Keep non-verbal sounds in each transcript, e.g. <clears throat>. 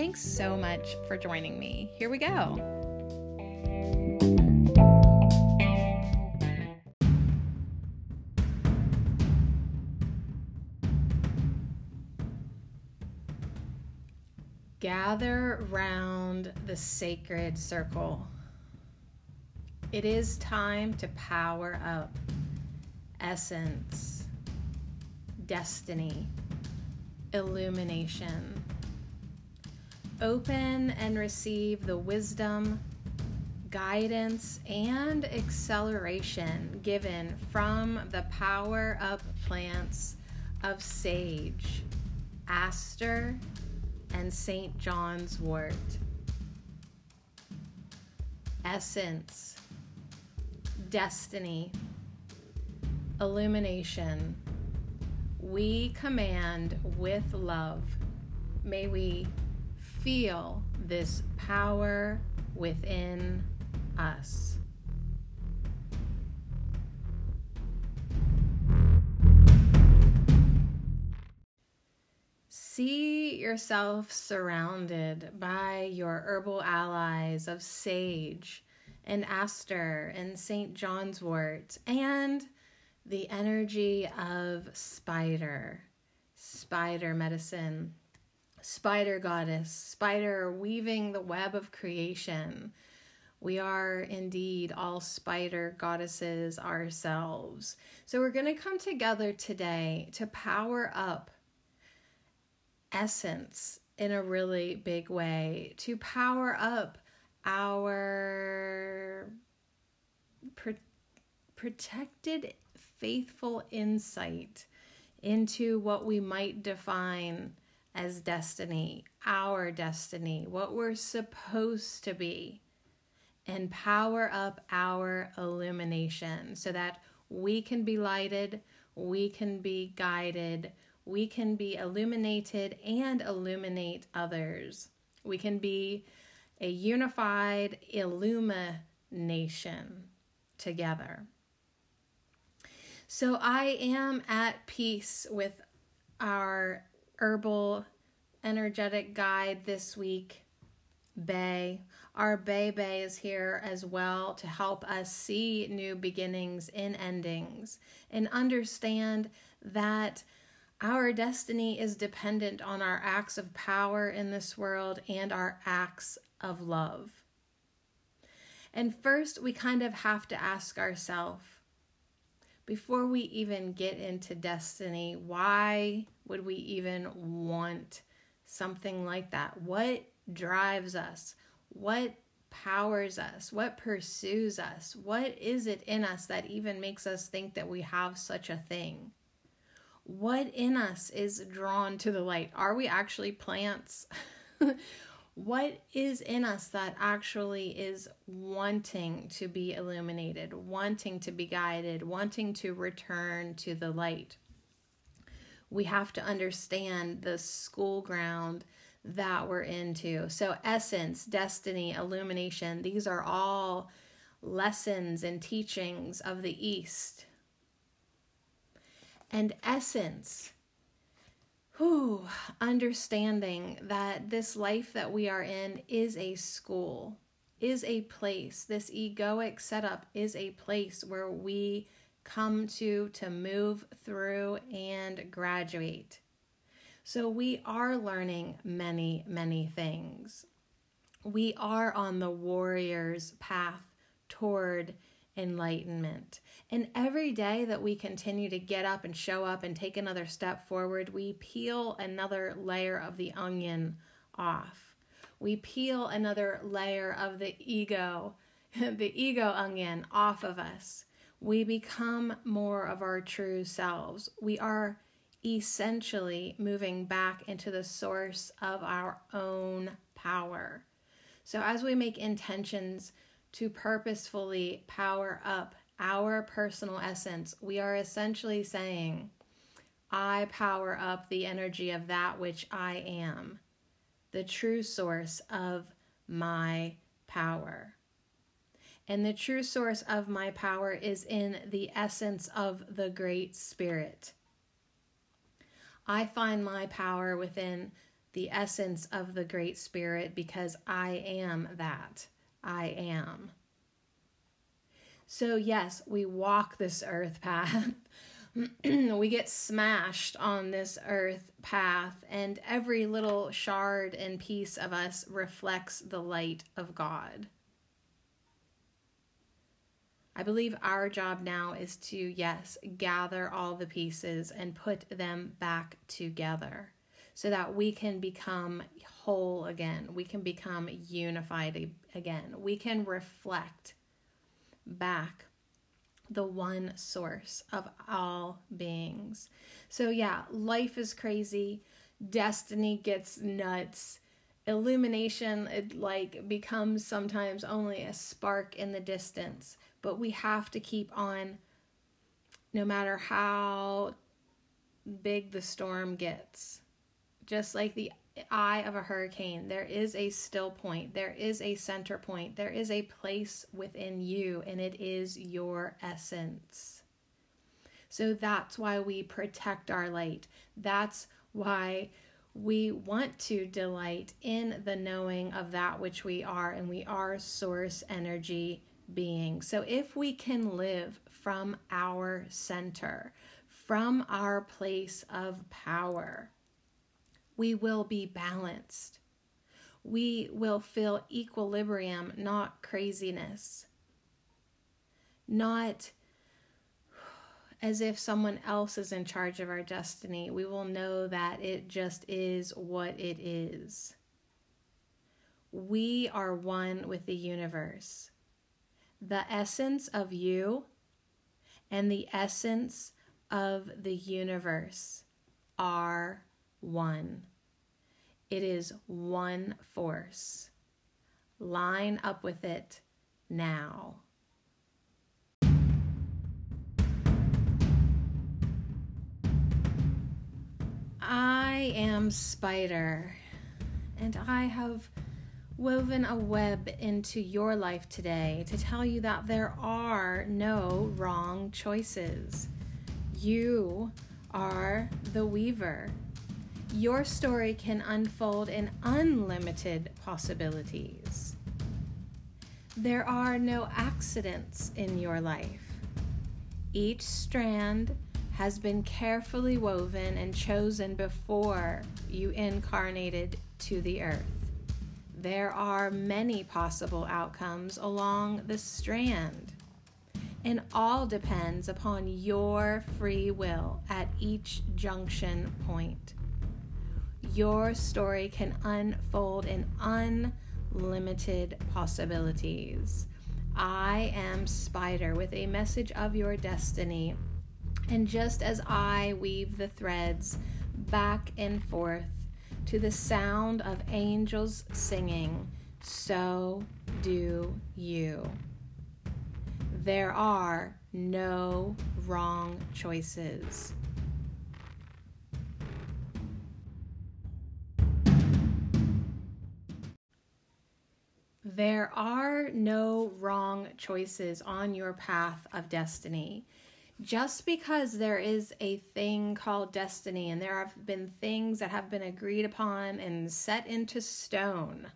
Thanks so much for joining me. Here we go. Gather round the sacred circle. It is time to power up essence, destiny, illumination Open and receive the wisdom, guidance, and acceleration given from the power up plants of sage, aster, and St. John's wort. Essence, destiny, illumination. We command with love. May we feel this power within us. See yourself surrounded by your herbal allies of sage and aster and St. John's wort and the energy of spider, spider medicine spider goddess, spider weaving the web of creation. We are indeed all spider goddesses ourselves. So, we're going to come together today to power up essence in a really big way, to power up our pro- protected, faithful insight into what we might define as destiny, our destiny, what we're supposed to be, and power up our illumination so that we can be lighted, we can be guided, we can be illuminated and illuminate others. We can be a unified illumination together. So I am at peace with our herbal energetic guide this week, Bay. Our Bay Bay is here as well to help us see new beginnings in endings and understand that our destiny is dependent on our acts of power in this world and our acts of love. And first, we kind of have to ask ourselves before we even get into destiny, why would we even want something like that? What drives us? What powers us? What pursues us? What is it in us that even makes us think that we have such a thing? What in us is drawn to the light? Are we actually plants? <laughs> what is in us that actually is wanting to be illuminated, wanting to be guided, wanting to return to the light. We have to understand the school ground that we're into. So, essence, destiny, illumination, these are all lessons and teachings of the East. And essence whew, understanding that this life that we are in is a school, is a place. This egoic setup is a place where we come to to move through and graduate. So we are learning many, many things. We are on the warrior's path toward enlightenment. And every day that we continue to get up and show up and take another step forward, we peel another layer of the onion off. We peel another layer of the ego, <laughs> the ego onion off of us. We become more of our true selves. We are essentially moving back into the source of our own power. So, as we make intentions to purposefully power up our personal essence, we are essentially saying, I power up the energy of that which I am, the true source of my power. And the true source of my power is in the essence of the Great Spirit. I find my power within the essence of the Great Spirit because I am that. I am. So, yes, we walk this earth path. <clears throat> we get smashed on this earth path, and every little shard and piece of us reflects the light of God. I believe our job now is to, yes, gather all the pieces and put them back together so that we can become whole again. We can become unified again. We can reflect back the one source of all beings. So, yeah, life is crazy. Destiny gets nuts. Illumination, it like becomes sometimes only a spark in the distance but we have to keep on no matter how big the storm gets. Just like the eye of a hurricane, there is a still point, there is a center point, there is a place within you, and it is your essence. So that's why we protect our light. That's why we want to delight in the knowing of that which we are, and we are source energy being. So if we can live from our center, from our place of power, we will be balanced. We will feel equilibrium, not craziness. Not as if someone else is in charge of our destiny. We will know that it just is what it is. We are one with the universe the essence of you and the essence of the universe are one. It is one force. Line up with it now. I am Spider, and I have woven a web into your life today to tell you that there are no wrong choices. You are the weaver. Your story can unfold in unlimited possibilities. There are no accidents in your life. Each strand has been carefully woven and chosen before you incarnated to the earth. There are many possible outcomes along the strand, and all depends upon your free will at each junction point. Your story can unfold in unlimited possibilities. I am Spider with a message of your destiny. And just as I weave the threads back and forth to the sound of angels singing, so do you. There are no wrong choices. There are no wrong choices on your path of destiny. Just because there is a thing called destiny and there have been things that have been agreed upon and set into stone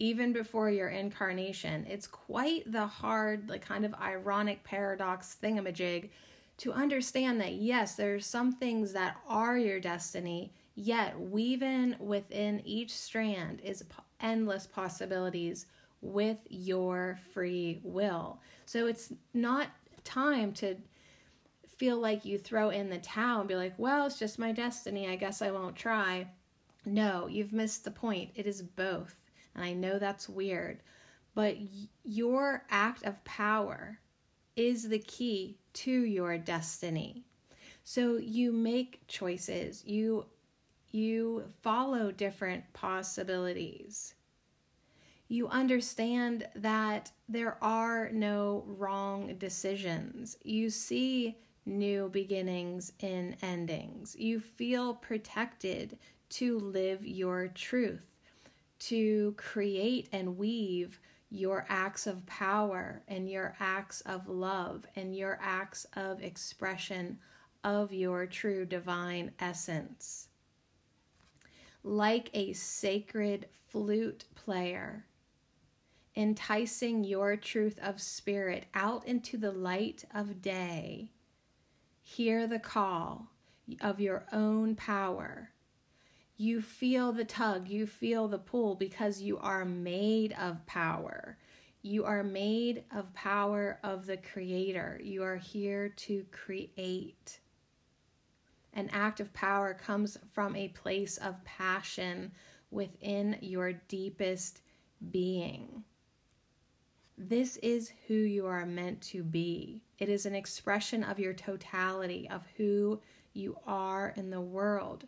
even before your incarnation it's quite the hard like kind of ironic paradox thingamajig to understand that yes there's some things that are your destiny yet weaving within each strand is endless possibilities with your free will so it's not time to feel like you throw in the towel and be like, well, it's just my destiny. I guess I won't try. No, you've missed the point. It is both. And I know that's weird, but your act of power is the key to your destiny. So you make choices. You you follow different possibilities. You understand that there are no wrong decisions. You see new beginnings in endings. You feel protected to live your truth, to create and weave your acts of power and your acts of love and your acts of expression of your true divine essence. Like a sacred flute player, enticing your truth of spirit out into the light of day, hear the call of your own power. You feel the tug, you feel the pull because you are made of power. You are made of power of the Creator. You are here to create. An act of power comes from a place of passion within your deepest being. This is who you are meant to be. It is an expression of your totality, of who you are in the world.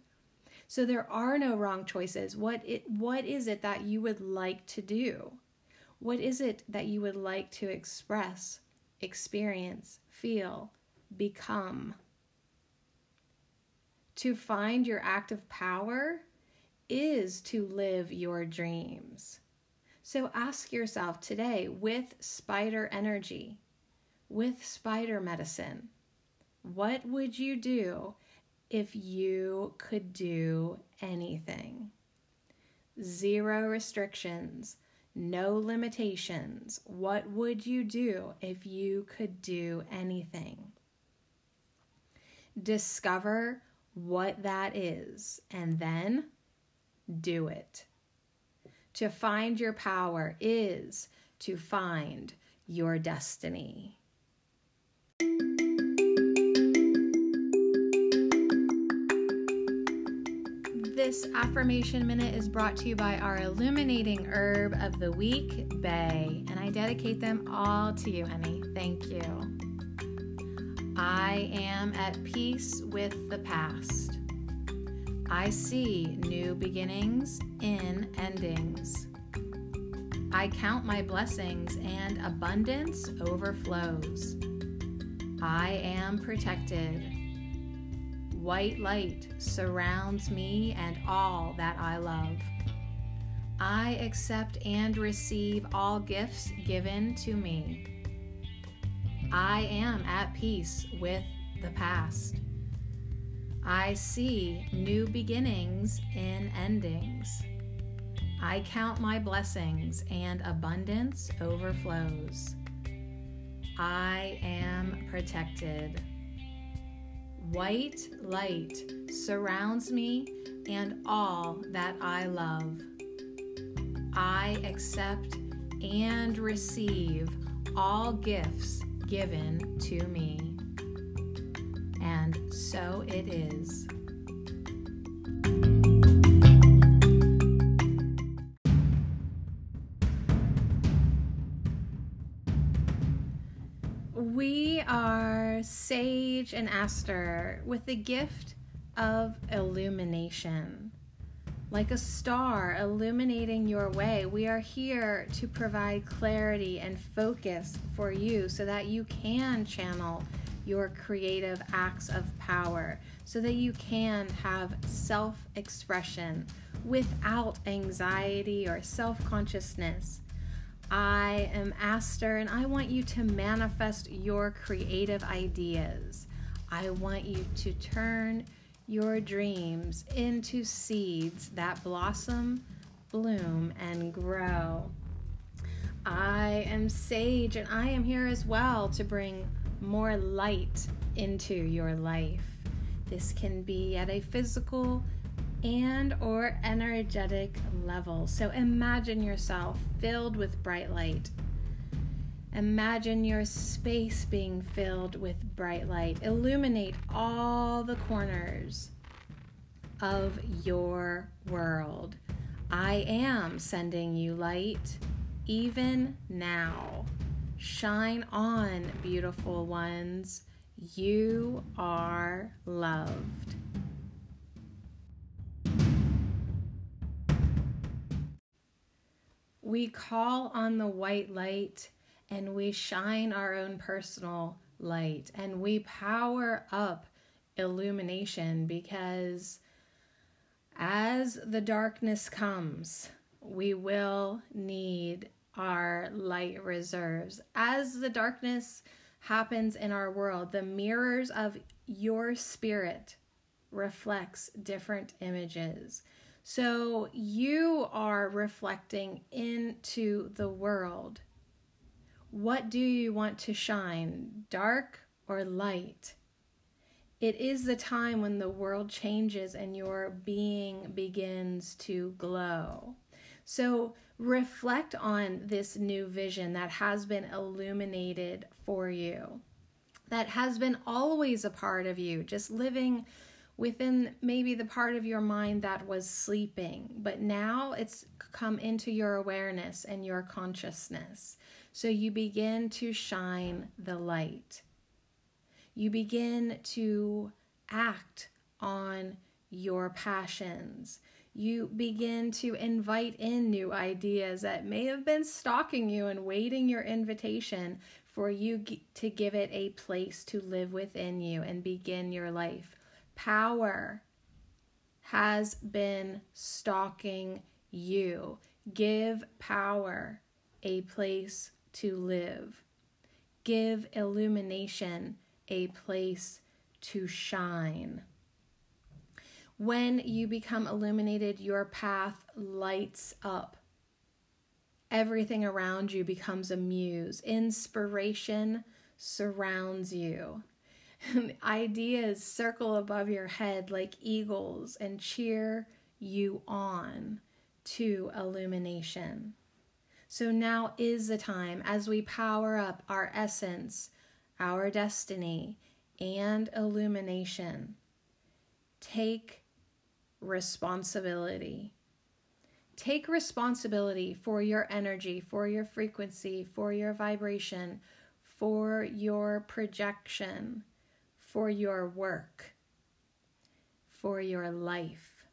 So there are no wrong choices. What it what is it that you would like to do? What is it that you would like to express, experience, feel, become? To find your active power is to live your dreams. So ask yourself today with spider energy, with spider medicine, what would you do if you could do anything? Zero restrictions, no limitations. What would you do if you could do anything? Discover what that is, and then do it. To find your power is to find your destiny. This affirmation minute is brought to you by our illuminating herb of the week, Bay, and I dedicate them all to you, honey. Thank you. I am at peace with the past. I see new beginnings in endings. I count my blessings and abundance overflows. I am protected. White light surrounds me and all that I love. I accept and receive all gifts given to me. I am at peace with the past. I see new beginnings in endings. I count my blessings and abundance overflows. I am protected. White light surrounds me and all that I love. I accept and receive all gifts given to me. And so it is. We are Sage and Aster with the gift of illumination like a star illuminating your way. We are here to provide clarity and focus for you so that you can channel your creative acts of power, so that you can have self expression without anxiety or self consciousness. I am Aster, and I want you to manifest your creative ideas. I want you to turn your dreams into seeds that blossom, bloom, and grow. I am Sage, and I am here as well to bring more light into your life. This can be at a physical and or energetic level. So imagine yourself filled with bright light Imagine your space being filled with bright light. Illuminate all the corners of your world. I am sending you light even now. Shine on, beautiful ones. You are loved. we call on the white light and we shine our own personal light and we power up illumination because as the darkness comes, we will need our light reserves. As the darkness happens in our world, the mirrors of your spirit reflects different images. So you are reflecting into the world. What do you want to shine, dark or light? It is the time when the world changes and your being begins to glow. So reflect on this new vision that has been illuminated for you, that has been always a part of you, just living within maybe the part of your mind that was sleeping, but now it's come into your awareness and your consciousness. So you begin to shine the light. You begin to act on your passions. You begin to invite in new ideas that may have been stalking you and waiting your invitation for you to give it a place to live within you and begin your life power has been stalking you. Give power a place to live. Give illumination a place to shine. When you become illuminated, your path lights up. Everything around you becomes a muse. Inspiration surrounds you. <laughs> ideas circle above your head like eagles and cheer you on to illumination. So now is the time as we power up our essence, our destiny, and illumination. Take responsibility. Take responsibility for your energy, for your frequency, for your vibration, for your projection for your work, for your life,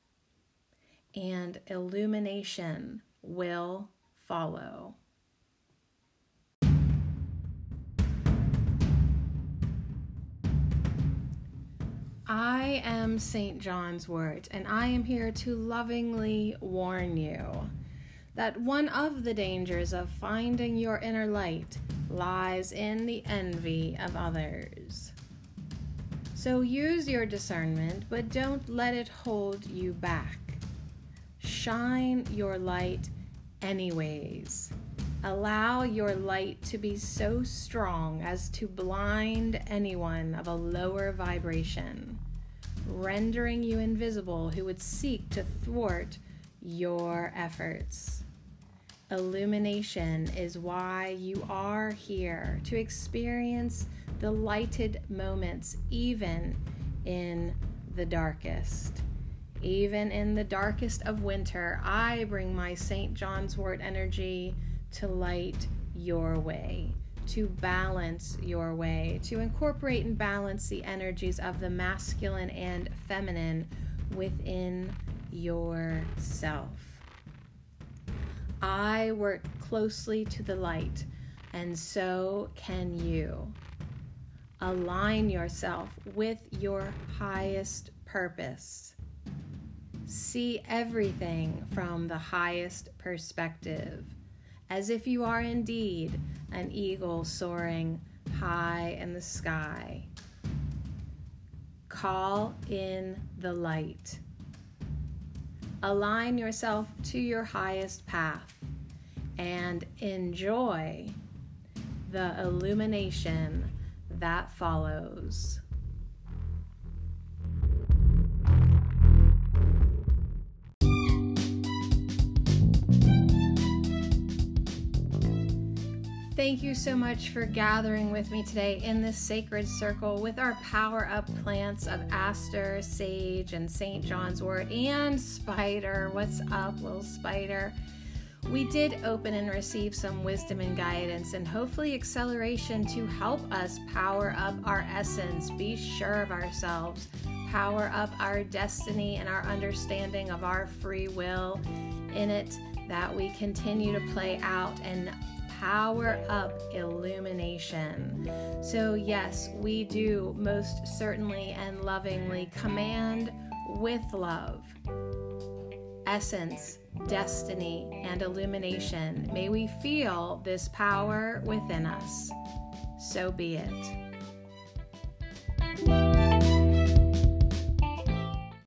and illumination will follow. I am St. John's Wort, and I am here to lovingly warn you that one of the dangers of finding your inner light lies in the envy of others. So use your discernment, but don't let it hold you back. Shine your light anyways. Allow your light to be so strong as to blind anyone of a lower vibration, rendering you invisible who would seek to thwart your efforts. Illumination is why you are here to experience the lighted moments, even in the darkest. Even in the darkest of winter, I bring my St. John's wort energy to light your way, to balance your way, to incorporate and balance the energies of the masculine and feminine within yourself. I work closely to the light, and so can you align yourself with your highest purpose. See everything from the highest perspective, as if you are indeed an eagle soaring high in the sky. Call in the light. Align yourself to your highest path and enjoy the illumination that follows. Thank you so much for gathering with me today in this sacred circle with our power up plants of aster, sage, and St. John's wort, and spider. What's up, little spider? we did open and receive some wisdom and guidance and hopefully acceleration to help us power up our essence, be sure of ourselves, power up our destiny and our understanding of our free will in it that we continue to play out and power up illumination. So, yes, we do most certainly and lovingly command with love, essence, destiny, and illumination. May we feel this power within us. So be it.